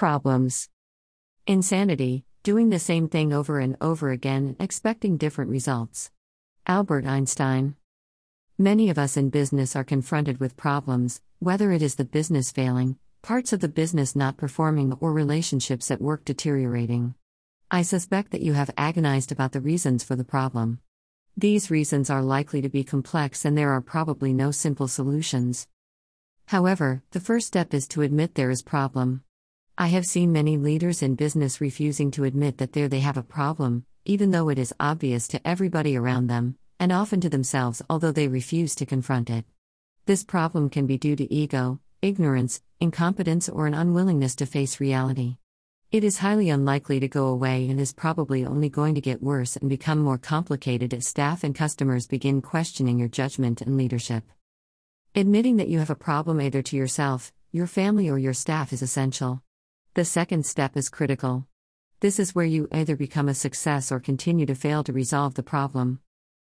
Problems. Insanity, doing the same thing over and over again expecting different results. Albert Einstein. Many of us in business are confronted with problems, whether it is the business failing, parts of the business not performing, or relationships at work deteriorating. I suspect that you have agonized about the reasons for the problem. These reasons are likely to be complex and there are probably no simple solutions. However, the first step is to admit there is problem. I have seen many leaders in business refusing to admit that there they have a problem, even though it is obvious to everybody around them, and often to themselves although they refuse to confront it. This problem can be due to ego, ignorance, incompetence, or an unwillingness to face reality. It is highly unlikely to go away and is probably only going to get worse and become more complicated as staff and customers begin questioning your judgment and leadership. Admitting that you have a problem either to yourself, your family, or your staff is essential. The second step is critical. This is where you either become a success or continue to fail to resolve the problem.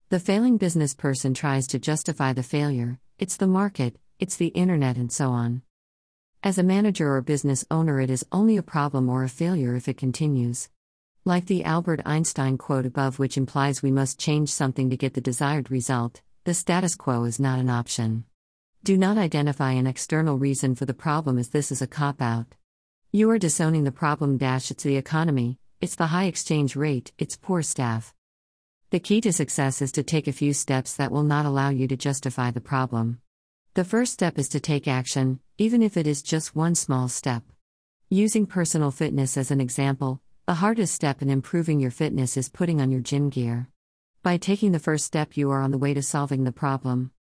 The failing business person tries to justify the failure it's the market, it's the internet, and so on. As a manager or business owner, it is only a problem or a failure if it continues. Like the Albert Einstein quote above, which implies we must change something to get the desired result, the status quo is not an option. Do not identify an external reason for the problem as this is a cop out. You are disowning the problem. Dash, it's the economy, it's the high exchange rate, it's poor staff. The key to success is to take a few steps that will not allow you to justify the problem. The first step is to take action, even if it is just one small step. Using personal fitness as an example, the hardest step in improving your fitness is putting on your gym gear. By taking the first step, you are on the way to solving the problem.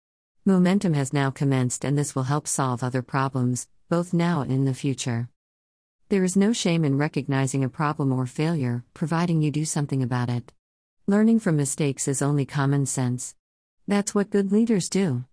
Momentum has now commenced, and this will help solve other problems, both now and in the future. There is no shame in recognizing a problem or failure, providing you do something about it. Learning from mistakes is only common sense. That's what good leaders do.